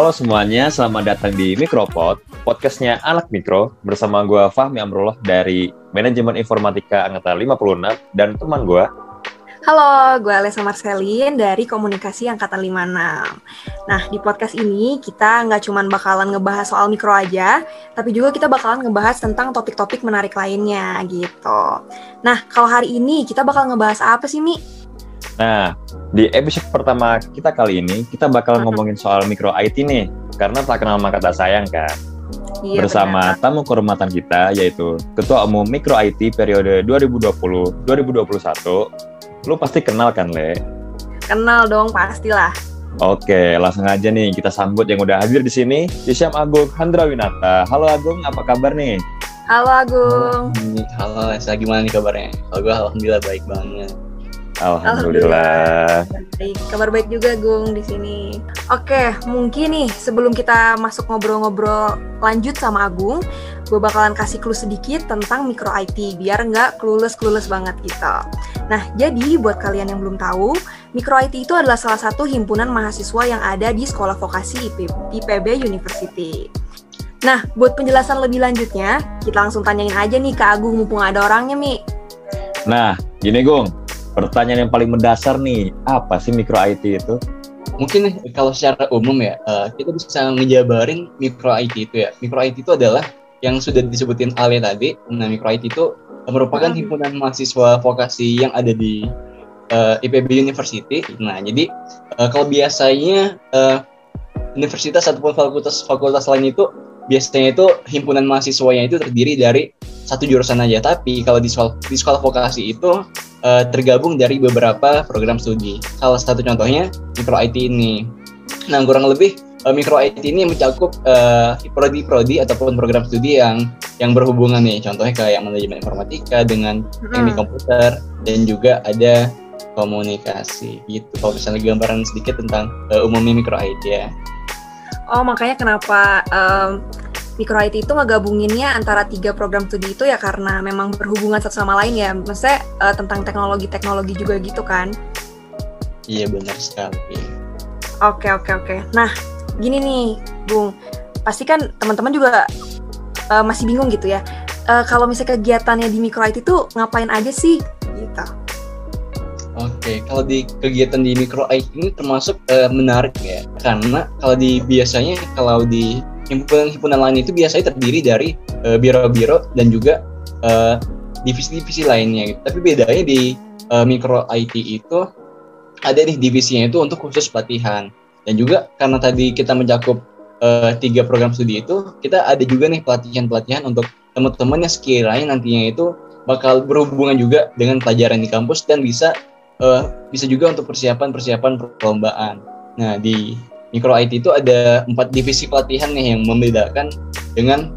Halo semuanya, selamat datang di Mikropod, podcastnya Anak Mikro, bersama gue Fahmi Amrullah dari Manajemen Informatika Angkatan 56, dan teman gue. Halo, gue Alessa Marcelin dari Komunikasi Angkatan 56. Nah, di podcast ini kita nggak cuma bakalan ngebahas soal mikro aja, tapi juga kita bakalan ngebahas tentang topik-topik menarik lainnya gitu. Nah, kalau hari ini kita bakal ngebahas apa sih, Mi? Nah, di episode pertama kita kali ini, kita bakal ngomongin soal mikro IT nih, karena tak kenal maka tak sayang kan. Iya, Bersama benar. tamu kehormatan kita, yaitu Ketua Umum Mikro IT periode 2020-2021. Lu pasti kenal kan, Le? Kenal dong, pastilah. Oke, langsung aja nih kita sambut yang udah hadir di sini, Isyam Agung Handrawinata. Halo Agung, apa kabar nih? Halo Agung. Halo Lesa, gimana nih kabarnya? Kalau gue alhamdulillah baik banget. Alhamdulillah. Baik, kabar baik juga Gung di sini. Oke, mungkin nih sebelum kita masuk ngobrol-ngobrol lanjut sama Agung, gue bakalan kasih clue sedikit tentang micro IT biar nggak clueless-clueless banget gitu. Nah, jadi buat kalian yang belum tahu, micro IT itu adalah salah satu himpunan mahasiswa yang ada di Sekolah Vokasi IP, IPB University. Nah, buat penjelasan lebih lanjutnya, kita langsung tanyain aja nih ke Agung mumpung ada orangnya, Mi. Nah, gini Gung, pertanyaan yang paling mendasar nih, apa sih mikro IT itu? Mungkin kalau secara umum ya, eh, kita bisa ngejabarin micro IT itu ya. Micro IT itu adalah yang sudah disebutin Ale tadi. Nah, micro IT itu merupakan himpunan mahasiswa vokasi yang ada di eh, IPB University. Nah, jadi eh, kalau biasanya eh, universitas ataupun fakultas-fakultas lain itu biasanya itu himpunan mahasiswanya itu terdiri dari satu jurusan aja. Tapi kalau di sekolah, di sekolah vokasi itu eh, tergabung dari beberapa program studi. Salah satu contohnya micro IT ini. Nah, kurang lebih eh, micro IT ini mencakup eh, prodi-prodi ataupun program studi yang yang berhubungan nih. Contohnya kayak manajemen informatika dengan teknik Hmm. komputer dan juga ada komunikasi gitu. Kalau misalnya gambaran sedikit tentang eh, umumnya micro IT ya. Oh, makanya kenapa em, Micro IT itu ngegabunginnya antara tiga program studi itu ya karena memang berhubungan satu sama lain ya. Maksudnya eh, tentang teknologi-teknologi juga gitu kan. Iya benar sekali. Oke, oke, oke. Nah, gini nih, Bung. Pasti kan teman-teman juga eh, masih bingung gitu ya. Eh, kalau misalnya kegiatannya di Micro IT itu ngapain aja sih? Gitu. Oke, kalau di kegiatan di micro IT ini termasuk eh, menarik ya, karena kalau di biasanya kalau di himpunan-himpunan lain itu biasanya terdiri dari eh, biro-biro dan juga eh, divisi-divisi lainnya. Gitu. Tapi bedanya di eh, micro IT itu ada nih divisinya itu untuk khusus pelatihan dan juga karena tadi kita mencakup eh, tiga program studi itu, kita ada juga nih pelatihan-pelatihan untuk teman-teman yang sekiranya nantinya itu bakal berhubungan juga dengan pelajaran di kampus dan bisa eh, bisa juga untuk persiapan-persiapan perlombaan. Nah, di Micro IT itu ada empat divisi pelatihan nih yang membedakan dengan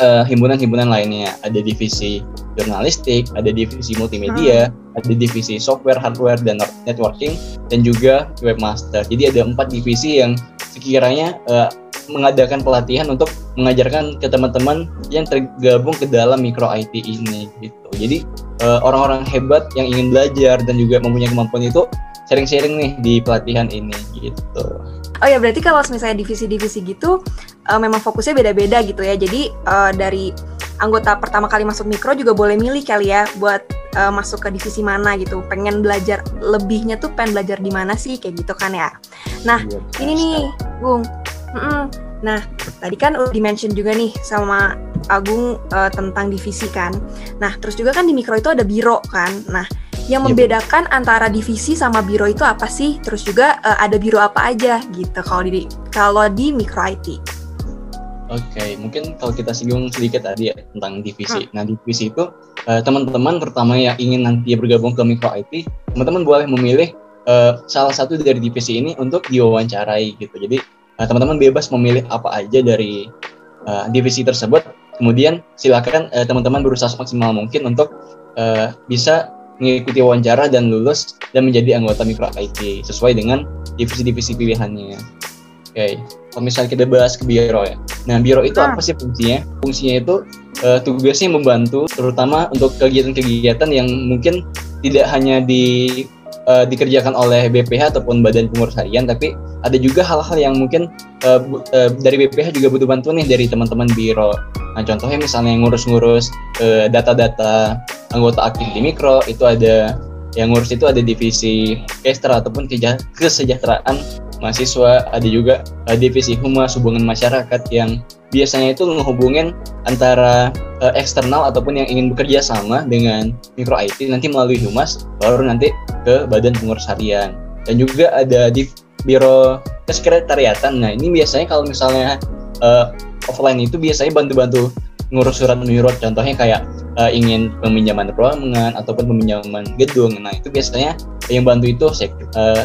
eh, himpunan-himpunan lainnya. Ada divisi jurnalistik, ada divisi multimedia, ada divisi software, hardware, dan networking, dan juga webmaster. Jadi ada empat divisi yang sekiranya eh, mengadakan pelatihan untuk mengajarkan ke teman-teman yang tergabung ke dalam Micro IT ini gitu. Jadi eh, orang-orang hebat yang ingin belajar dan juga mempunyai kemampuan itu sharing-sharing nih di pelatihan ini gitu. Oh ya, berarti kalau misalnya divisi-divisi gitu eh, memang fokusnya beda-beda gitu ya. Jadi eh, dari anggota pertama kali masuk mikro juga boleh milih kali ya buat eh, masuk ke divisi mana gitu. Pengen belajar lebihnya tuh pengen belajar di mana sih kayak gitu kan ya. Nah, Iya, ini nih, Bung. Mm-mm. Nah, tadi kan udah di-mention juga nih sama Agung eh, tentang divisi kan. Nah, terus juga kan di mikro itu ada biro kan. Nah, yang Iya, membedakan antara divisi sama biro itu apa sih? Terus juga eh, ada biro apa aja gitu kalau di kalau di micro IT. Oke, mungkin kalau kita singgung sedikit tadi ya tentang divisi. Nah, divisi itu eh, teman-teman pertama yang ingin nanti bergabung ke Micro IT, teman-teman boleh memilih eh, salah satu dari divisi ini untuk diwawancarai gitu. Jadi eh, teman-teman bebas memilih apa aja dari eh, divisi tersebut. Kemudian silakan eh, teman-teman berusaha semaksimal mungkin untuk eh, bisa mengikuti wawancara dan lulus dan menjadi anggota Micro IT sesuai dengan divisi-divisi pilihannya. Oke, kalau misalnya kita bahas ke biro ya. Nah, biro itu Hmm. apa sih fungsinya? Fungsinya itu eh, tugasnya membantu terutama untuk kegiatan-kegiatan yang mungkin tidak hanya di uh, dikerjakan oleh BPH ataupun Badan Pengurus Harian, tapi ada juga hal-hal yang mungkin uh, uh, dari BPH juga butuh bantuan nih dari teman-teman biro. Nah, contohnya misalnya yang ngurus-ngurus uh, data-data anggota aktif di mikro itu ada yang ngurus itu ada divisi kestra ataupun kesejahteraan mahasiswa, ada juga uh, divisi humas hubungan masyarakat yang biasanya itu menghubungin antara uh, eksternal ataupun yang ingin bekerja sama dengan mikro IT nanti melalui humas baru nanti ke badan pengurus harian. Dan juga ada di biro kesekretariatan. Nah ini biasanya kalau misalnya uh, offline itu biasanya bantu-bantu ngurus surat menyurat. Contohnya kayak uh, ingin peminjaman ruangan ataupun peminjaman gedung nah itu biasanya yang bantu itu uh,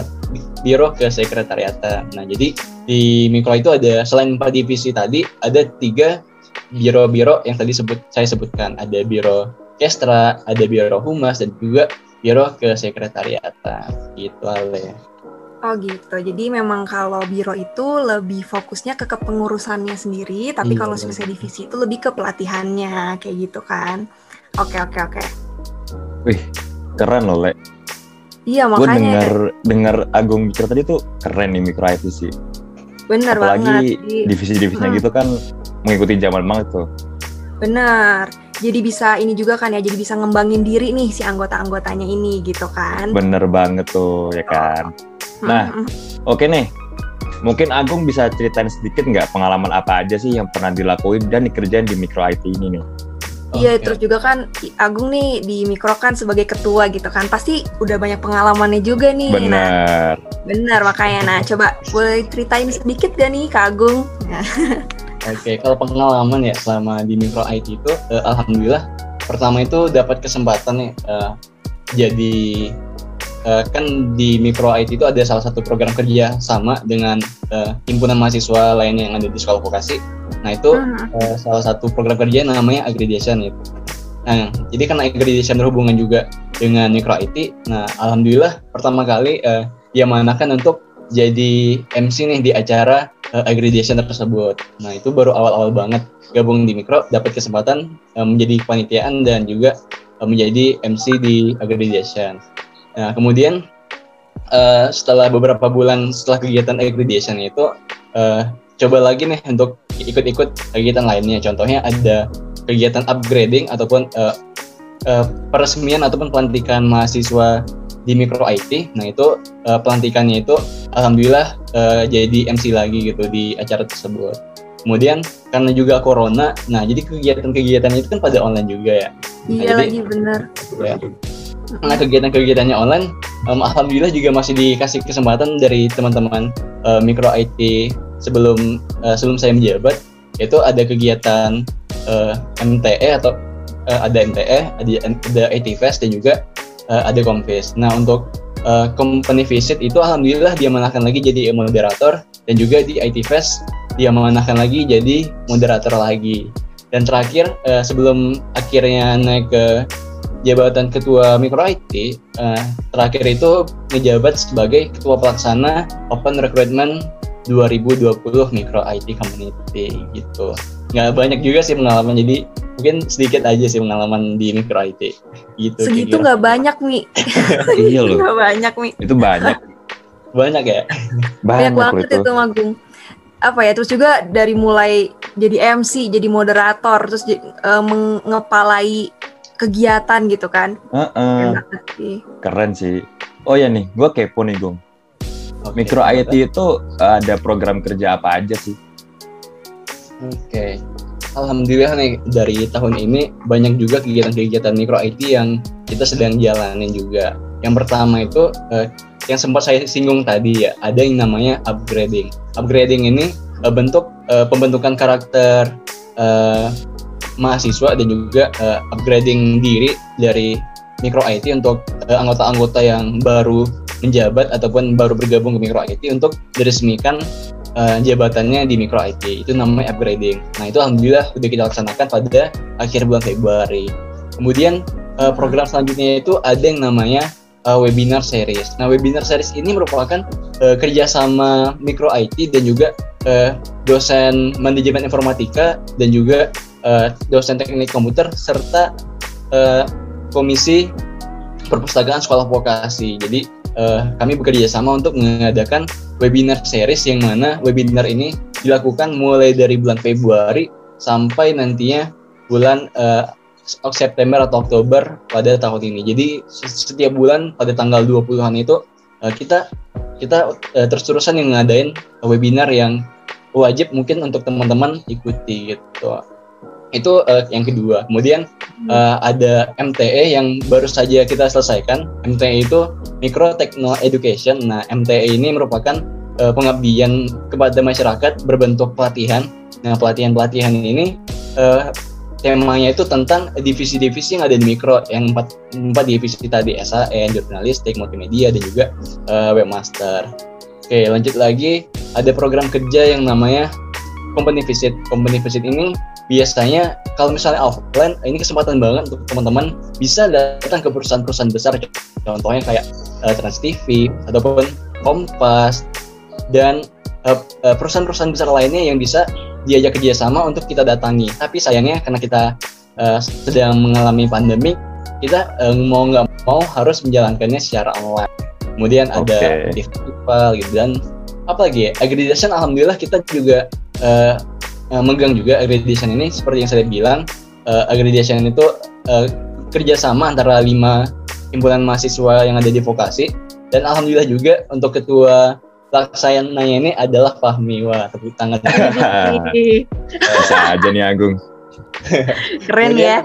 biro ke sekretariatan. Nah, jadi di mikro itu ada selain empat divisi tadi, ada tiga biro-biro yang tadi sebut saya sebutkan. Ada biro kestra, ada biro humas, dan juga biro ke sekretariatan. Gitu Ale. Oh gitu. Jadi memang kalau biro itu lebih fokusnya ke kepengurusannya sendiri, tapi iya, kalau selesai divisi itu lebih ke pelatihannya kayak gitu kan. Oke oke oke. Wih, keren loh, Le. Iya makanya. Gue denger denger Agung bicara tadi tuh keren nih micro IT sih. Bener Apalagi banget. divisi-divisinya hmm. gitu kan mengikuti zaman banget tuh. Bener. Jadi bisa ini juga kan ya, jadi bisa ngembangin diri nih si anggota-anggotanya ini gitu kan. Bener banget tuh ya kan. Oh. Nah, hmm. oke okay nih. Mungkin Agung bisa ceritain sedikit nggak pengalaman apa aja sih yang pernah dilakuin dan dikerjain di micro IT ini nih? Iya, okay. terus juga kan Agung nih di Mikro kan sebagai ketua gitu kan, pasti udah banyak pengalamannya juga nih. Benar. Nah, benar makanya. Nah, coba boleh ceritain sedikit gak nih Kak Agung? Oke, okay, kalau pengalaman ya selama di Mikro IT itu, uh, alhamdulillah pertama itu dapat kesempatan nih uh, jadi uh, kan di Mikro IT itu ada salah satu program kerja sama dengan uh, himpunan mahasiswa lainnya yang ada di sekolah vokasi. Nah itu uh-huh. uh, salah satu program kerja namanya aggregation itu. Nah jadi karena aggregation berhubungan juga dengan Mikro IT, nah alhamdulillah pertama kali uh, dia manakan untuk jadi MC nih di acara uh, aggregation tersebut. Nah itu baru awal-awal banget gabung di Mikro, dapat kesempatan uh, menjadi kepanitiaan dan juga uh, menjadi MC di aggregation. Nah, kemudian uh, setelah beberapa bulan setelah kegiatan accreditation itu uh, coba lagi nih untuk ikut-ikut kegiatan lainnya. Contohnya ada kegiatan upgrading ataupun uh, uh, peresmian ataupun pelantikan mahasiswa di Micro IT. Nah, itu uh, pelantikannya itu alhamdulillah uh, jadi MC lagi gitu di acara tersebut. Kemudian karena juga corona, nah jadi kegiatan-kegiatannya itu kan pada online juga ya. Nah, iya lagi benar. Ya, Nah kegiatan-kegiatannya online, um, alhamdulillah juga masih dikasih kesempatan dari teman-teman uh, mikro IT sebelum uh, sebelum saya menjabat, yaitu ada kegiatan uh, MTE atau uh, ada MTE, ada ada IT Fest dan juga uh, ada Komfest. Nah untuk uh, company visit itu alhamdulillah dia menangkan lagi jadi moderator dan juga di IT Fest dia menangkan lagi jadi moderator lagi. Dan terakhir sebelum akhirnya naik ke jabatan ketua Mikro IT uh, eh, terakhir itu ngejabat sebagai ketua pelaksana Open Recruitment 2020 Mikro IT Community gitu. Nggak banyak juga sih pengalaman jadi mungkin sedikit aja sih pengalaman di Mikro IT gitu. Segitu nggak banyak nih. iya loh. Nggak banyak nih. Itu banyak. banyak ya. Banyak, banyak banget itu, itu Magung. Apa ya terus juga dari mulai jadi MC, jadi moderator, terus uh, mengepalai kegiatan gitu kan. Uh -uh. sih. Keren sih. Oh ya nih, gue kepo nih Gung. Okay, Mikro IT itu ada program kerja apa aja sih? Oke, okay. Alhamdulillah nih dari tahun ini banyak juga kegiatan-kegiatan mikro IT yang kita sedang jalanin juga. Yang pertama itu uh, yang sempat saya singgung tadi ya, ada yang namanya upgrading. Upgrading ini uh, bentuk uh, pembentukan karakter uh, mahasiswa dan juga uh, upgrading diri dari Mikro IT untuk uh, anggota-anggota yang baru menjabat ataupun baru bergabung ke Mikro IT untuk diresmikan uh, jabatannya di Mikro IT. Itu namanya upgrading. Nah, itu alhamdulillah sudah kita laksanakan pada akhir bulan Februari. Kemudian uh, program selanjutnya itu ada yang namanya uh, webinar series. Nah, webinar series ini merupakan uh, kerjasama Mikro IT dan juga uh, dosen manajemen informatika dan juga uh, dosen teknik komputer serta uh, komisi perpustakaan sekolah vokasi. Jadi uh, kami bekerja sama untuk mengadakan webinar series yang mana webinar ini dilakukan mulai dari bulan Februari sampai nantinya bulan uh, September atau Oktober pada tahun ini. Jadi setiap bulan pada tanggal 20-an itu uh, kita kita uh, terus-terusan yang ngadain webinar yang wajib mungkin untuk teman-teman ikuti gitu. Itu uh, yang kedua. Kemudian uh, ada MTE yang baru saja kita selesaikan. MTE itu Micro Techno Education. Nah, MTE ini merupakan uh, pengabdian kepada masyarakat berbentuk pelatihan. Nah, pelatihan-pelatihan ini uh, temanya itu tentang divisi-divisi yang ada di mikro yang empat, empat divisi tadi SAN, jurnalistik, multimedia dan juga uh, webmaster. Oke lanjut lagi ada program kerja yang namanya company visit. Company visit ini biasanya kalau misalnya offline ini kesempatan banget untuk teman-teman bisa datang ke perusahaan-perusahaan besar contohnya kayak uh, Trans TV ataupun Kompas dan perusahaan-perusahaan besar lainnya yang bisa diajak kerjasama untuk kita datangi. Tapi sayangnya karena kita uh, sedang mengalami pandemi, kita uh, mau nggak mau harus menjalankannya secara online. Kemudian okay. ada festival gitu dan apa lagi ya? Alhamdulillah kita juga uh, uh, megang juga accreditation ini seperti yang saya bilang uh, itu uh, kerjasama antara lima himpunan mahasiswa yang ada di vokasi dan alhamdulillah juga untuk ketua laksananya ini adalah Fahmi. Wah, tepuk tangan. Bisa aja nih Agung. Keren ya.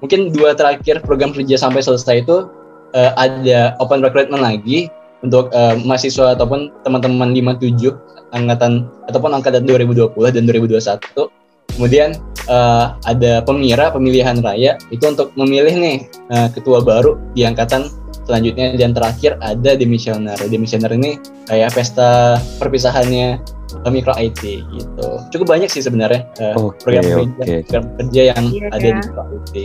Mungkin dua terakhir program kerja sampai selesai itu uh, ada open recruitment lagi untuk uh, mahasiswa ataupun teman-teman 57 angkatan ataupun angkatan 2020 dan 2021. Kemudian uh, ada pemira pemilihan raya itu untuk memilih nih uh, ketua baru di angkatan selanjutnya dan terakhir ada demisioner demisioner ini kayak pesta perpisahannya mikro IT gitu cukup banyak sih sebenarnya uh, okay, program, okay. Kerja, program kerja yang iya, ada ya. di mikro IT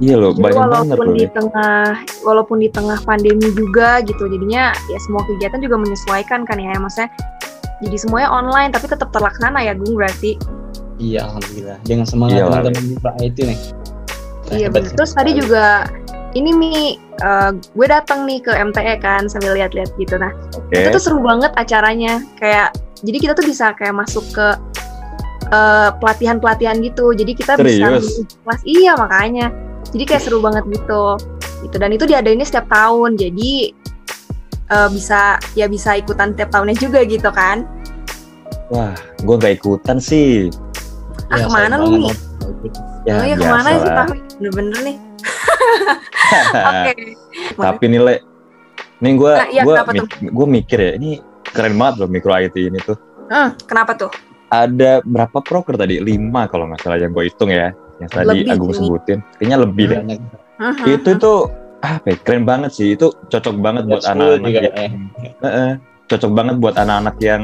Iya loh, Jadi banyak walaupun banget di tengah walaupun di tengah pandemi juga gitu, jadinya ya semua kegiatan juga menyesuaikan kan ya, maksudnya jadi semuanya online tapi tetap terlaksana ya, Gung berarti. Iya, alhamdulillah. Dengan semangat iya, teman-teman mikro IT nih. Iya, betul. Terus tadi juga ini Mi, uh, gue datang nih ke MTE kan sambil lihat-lihat gitu. Nah, okay. itu tuh seru banget acaranya. Kayak jadi kita tuh bisa kayak masuk ke pelatihan pelatihan-pelatihan gitu. Jadi kita Serius? bisa kelas iya makanya. Jadi kayak seru banget gitu. Gitu dan itu diadainnya setiap tahun. Jadi uh, bisa ya bisa ikutan tiap tahunnya juga gitu kan. Wah, gue gak ikutan sih. Ah, ya, ke mana lu nih? Ya, oh ya ke mana sih Pak? Bener-bener nih. Oke. Tapi nilai nih gue nah, iya, gue gue mikir ya ini keren banget loh mikro IT ini tuh. Hmm, kenapa tuh? Ada berapa proker tadi? Lima kalau nggak salah yang gue hitung ya. Yang tadi lebih Agung sebutin. Kayaknya lebih hmm. deh. Uh -huh. Itu itu apa ya, keren banget sih. Itu cocok banget buat anak-anak yang eh. uh -uh, cocok banget buat anak-anak yang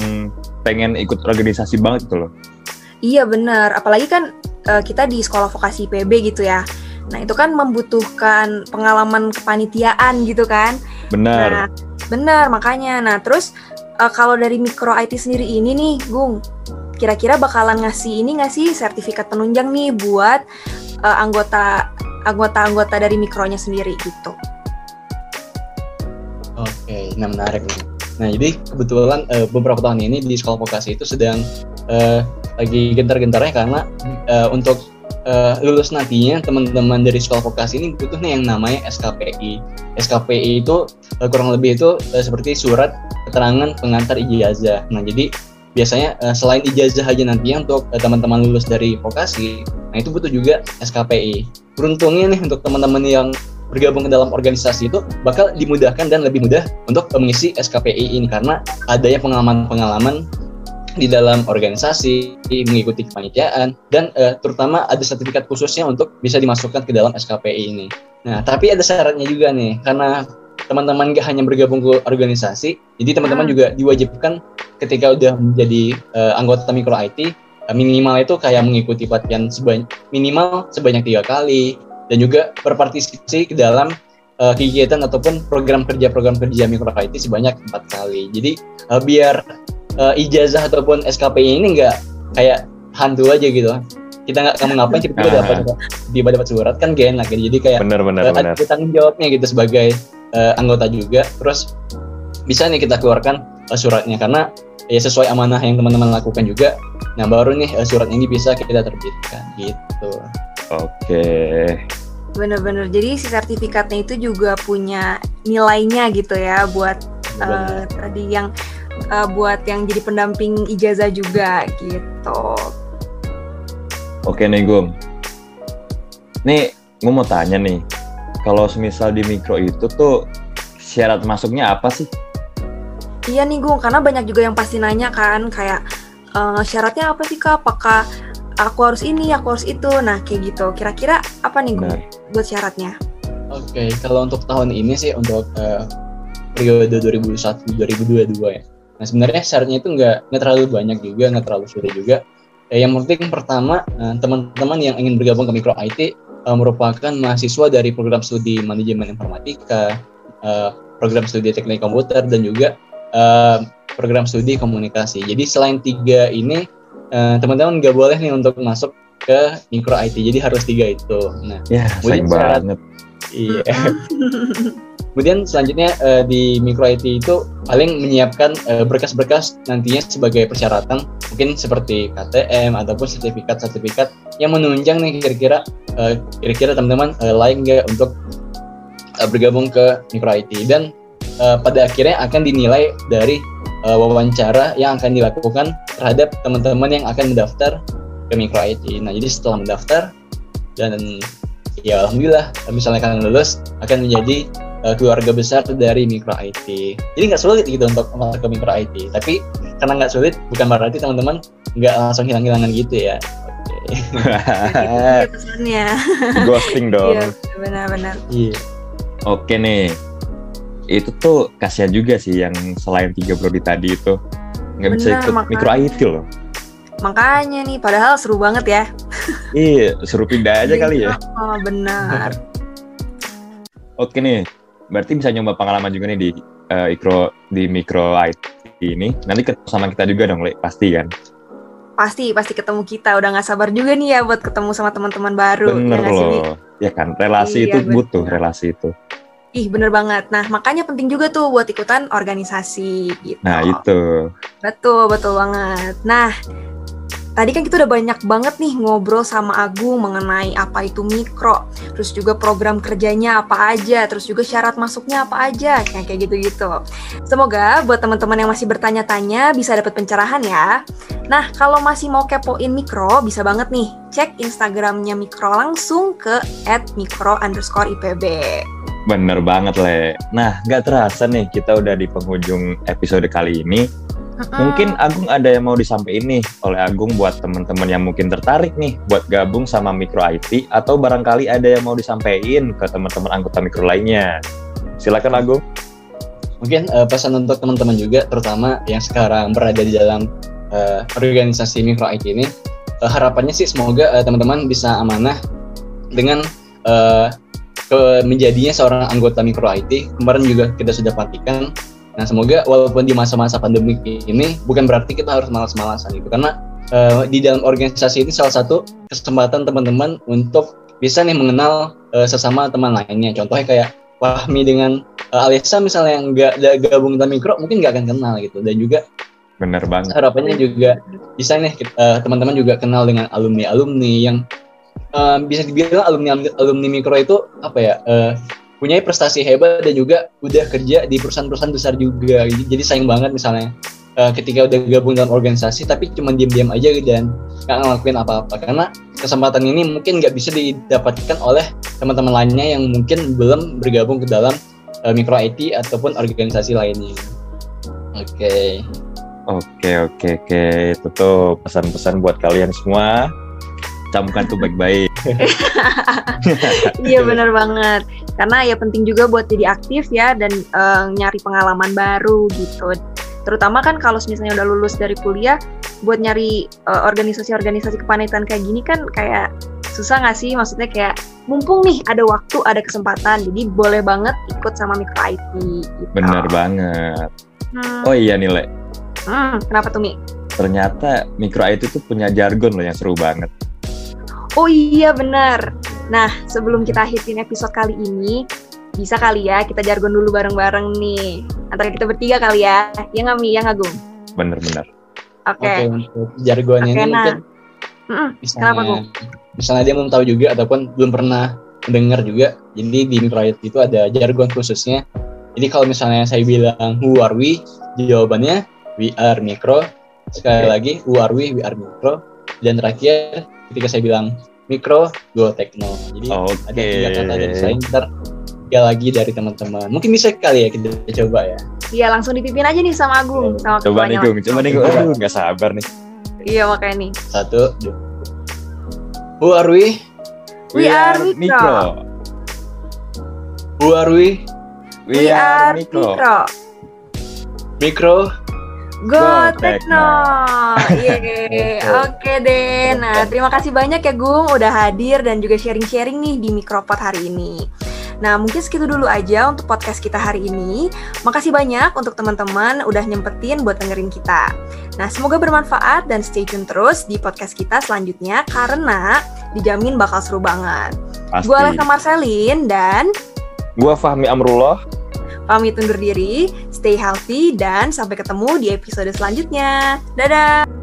pengen ikut organisasi banget gitu loh. Iya benar, apalagi kan uh, kita di sekolah vokasi PB gitu ya. Nah, itu kan membutuhkan pengalaman kepanitiaan gitu kan. Benar. Nah, benar makanya. Nah, terus uh, kalau dari mikro IT sendiri ini nih, Gung, kira-kira bakalan ngasih ini nggak sih sertifikat penunjang nih buat uh, anggota anggota-anggota dari mikronya sendiri gitu. Oke, nah menarik nih. Nah, jadi kebetulan uh, beberapa tahun ini di sekolah vokasi itu sedang uh, lagi gentar-gentarnya karena uh, untuk uh, lulus nantinya teman-teman dari sekolah vokasi ini butuh nih yang namanya SKPI. SKPI itu uh, kurang lebih itu uh, seperti surat keterangan pengantar ijazah. Nah, jadi biasanya uh, selain ijazah aja nantinya untuk uh, teman-teman lulus dari vokasi, nah itu butuh juga SKPI. Beruntungnya nih untuk teman-teman yang bergabung ke dalam organisasi itu bakal dimudahkan dan lebih mudah untuk mengisi SKPI ini karena adanya pengalaman-pengalaman di dalam organisasi, mengikuti kepanitiaan, dan uh, terutama ada sertifikat khususnya untuk bisa dimasukkan ke dalam SKPI ini. Nah, tapi ada syaratnya juga nih, karena teman-teman gak hanya bergabung ke organisasi, jadi teman-teman hmm. juga diwajibkan ketika udah menjadi uh, anggota mikro IT, uh, eh, minimal itu kayak mengikuti pelatihan sebanyak minimal sebanyak tiga kali, dan juga berpartisipasi ke dalam uh, kegiatan ataupun program kerja program kerja mikro IT sebanyak empat kali. Jadi uh, biar uh, ijazah ataupun SKPI ini nggak kayak hantu aja gitu. Kita nggak kamu ngapain tiba-tiba dapat tiba dapat surat kan gak enak gitu. Jadi kayak bener, bener, uh, ada tanggung jawabnya gitu sebagai uh, anggota juga. Terus bisa nih kita keluarkan uh, suratnya. Karena ya sesuai amanah yang teman-teman lakukan juga. Nah baru nih uh, surat ini bisa kita terbitkan gitu. Oke. Bener-bener. Jadi si sertifikatnya itu juga punya nilainya gitu ya buat uh, tadi yang uh, buat yang jadi pendamping ijazah juga gitu oke nih Gum nih gue mau tanya nih kalau semisal di mikro itu tuh syarat masuknya apa sih Iya nih Gung, karena banyak juga yang pasti nanya kan kayak uh, syaratnya apa sih kak? Apakah aku harus ini, aku harus itu? Nah kayak gitu. Kira-kira apa nih Gung buat syaratnya? Oke, okay, kalau untuk tahun ini sih untuk uh, periode 2001-2022 ya. Nah sebenarnya syaratnya itu nggak nggak terlalu banyak juga, nggak terlalu sulit juga. Eh, yang penting pertama uh, teman-teman yang ingin bergabung ke Mikro IT uh, merupakan mahasiswa dari program studi manajemen informatika, uh, program studi teknik komputer dan juga uh, program studi komunikasi. Jadi selain tiga ini uh, teman-teman nggak boleh nih untuk masuk ke mikro IT. Jadi harus tiga itu. Nah, ya, sayang banget. Iya. Kemudian selanjutnya uh, di mikro IT itu paling menyiapkan berkas-berkas uh, nantinya sebagai persyaratan mungkin seperti KTM ataupun sertifikat-sertifikat yang menunjang nih kira-kira uh, kira-kira teman-teman uh, lain nggak untuk uh, bergabung ke mikro IT dan uh, pada akhirnya akan dinilai dari uh, wawancara yang akan dilakukan terhadap teman-teman yang akan mendaftar ke Mikro IT. Nah, jadi setelah mendaftar dan ya alhamdulillah misalnya kalian lulus akan menjadi uh, keluarga besar dari Mikro IT. Jadi nggak sulit gitu untuk masuk ke Mikro IT. Tapi karena nggak sulit bukan berarti teman-teman nggak langsung hilang-hilangan gitu ya. Oke. Okay. Ghosting dong. Iya, benar-benar. Iya. Oke nih, itu tuh kasihan juga sih yang selain tiga prodi tadi itu nggak bisa ikut makanya. mikro IT loh makanya nih padahal seru banget ya. Iya seru pindah aja kali ya. oh benar. Oke nih berarti bisa nyoba pengalaman juga nih di uh, ikro di mikro IT ini. Nanti ketemu sama kita juga dong Le. Pasti kan? Pasti pasti ketemu kita. Udah nggak sabar juga nih ya buat ketemu sama teman-teman baru. Bener ya loh. Ya kan relasi iya, itu bener. butuh relasi itu Ih bener banget. Nah makanya penting juga tuh buat ikutan organisasi gitu. Nah itu. Betul betul banget. Nah tadi kan kita udah banyak banget nih ngobrol sama Agung mengenai apa itu mikro, terus juga program kerjanya apa aja, terus juga syarat masuknya apa aja, kayak kayak gitu-gitu. Semoga buat teman-teman yang masih bertanya-tanya bisa dapat pencerahan ya. Nah, kalau masih mau kepoin mikro, bisa banget nih cek Instagramnya mikro langsung ke @mikro_ipb. Bener banget, Le. Nah, gak terasa nih kita udah di penghujung episode kali ini. Mungkin Agung ada yang mau disampaikan nih oleh Agung buat teman-teman yang mungkin tertarik nih buat gabung sama Mikro IT atau barangkali ada yang mau disampaikan ke teman-teman anggota Mikro lainnya. Silakan Agung. Mungkin uh, pesan untuk teman-teman juga terutama yang sekarang berada di dalam uh, organisasi Mikro IT ini uh, harapannya sih semoga uh, teman-teman bisa amanah dengan uh, ke menjadinya seorang anggota mikro IT kemarin juga kita sudah pastikan nah semoga walaupun di masa-masa pandemi ini bukan berarti kita harus malas-malasan itu karena uh, di dalam organisasi ini salah satu kesempatan teman-teman untuk bisa nih mengenal uh, sesama teman lainnya. Contohnya kayak Fahmi dengan uh, Alisa misalnya yang nggak gabung dalam mikro mungkin nggak akan kenal gitu. Dan juga benar banget. harapannya juga bisa nih uh, teman-teman juga kenal dengan alumni alumni yang uh, bisa dibilang alumni alumni mikro itu apa ya uh, punya prestasi hebat dan juga udah kerja di perusahaan-perusahaan besar juga. Jadi sayang banget misalnya uh, ketika udah gabung dalam organisasi tapi cuma diam-diam aja dan nggak ngelakuin apa-apa. Karena kesempatan ini mungkin nggak bisa didapatkan oleh teman-teman lainnya yang mungkin belum bergabung ke dalam uh, mikro IT ataupun organisasi lainnya. Oke. Okay. Oke oke oke. Itu tuh pesan-pesan buat kalian semua camkan tuh baik-baik. iya benar banget. Karena ya penting juga buat jadi aktif ya dan uh, nyari pengalaman baru gitu. Terutama kan kalau misalnya udah lulus dari kuliah, buat nyari eh, organisasi-organisasi kepanitiaan kayak gini kan kayak susah nggak sih? Maksudnya kayak mumpung nih ada waktu, ada kesempatan, jadi boleh banget ikut sama Micro IT. Gitu. Bener banget. Hmm. Oh iya nih Le. Hmm, kenapa tuh Mi? Ternyata Micro IT tuh punya jargon loh yang seru banget. Oh iya benar. Nah, sebelum kita akhirin episode kali ini, Bisa kali ya kita jargon dulu bareng-bareng nih. Antara kita bertiga kali ya. Ya nggak Mi, ya nggak Gung? Bener-bener. Oke. Okay. Okay, jargonnya okay, ini nah. mungkin mm misalnya, Kenapa Gung? Misalnya dia belum tahu juga ataupun belum pernah mendengar juga. Jadi di microIT itu ada jargon khususnya. Jadi kalau misalnya saya bilang who are we, jawabannya we are micro. Sekali okay. lagi who are we, we are micro. Dan terakhir ketika saya bilang mikro, go techno. Jadi okay. ada tiga kata dari saya ntar tiga lagi dari teman-teman. Mungkin bisa kali ya kita coba ya. Iya langsung dipimpin aja nih sama Agung. Sama coba nih Gung, coba nih Gung. Aduh nggak sabar nih. Iya makanya nih. Satu, dua. Who are we? We, we are mikro. Who are we? We, we are mikro. Mikro Go, Tekno. Yeay. Oke deh. Nah, terima kasih banyak ya Gung udah hadir dan juga sharing-sharing nih di Mikropod hari ini. Nah, mungkin segitu dulu aja untuk podcast kita hari ini. Makasih banyak untuk teman-teman udah nyempetin buat dengerin kita. Nah, semoga bermanfaat dan stay tune terus di podcast kita selanjutnya karena dijamin bakal seru banget. Gue Alessa Marcelin dan gue Fahmi Amrullah Pamit undur diri, stay healthy, dan sampai ketemu di episode selanjutnya. Dadah!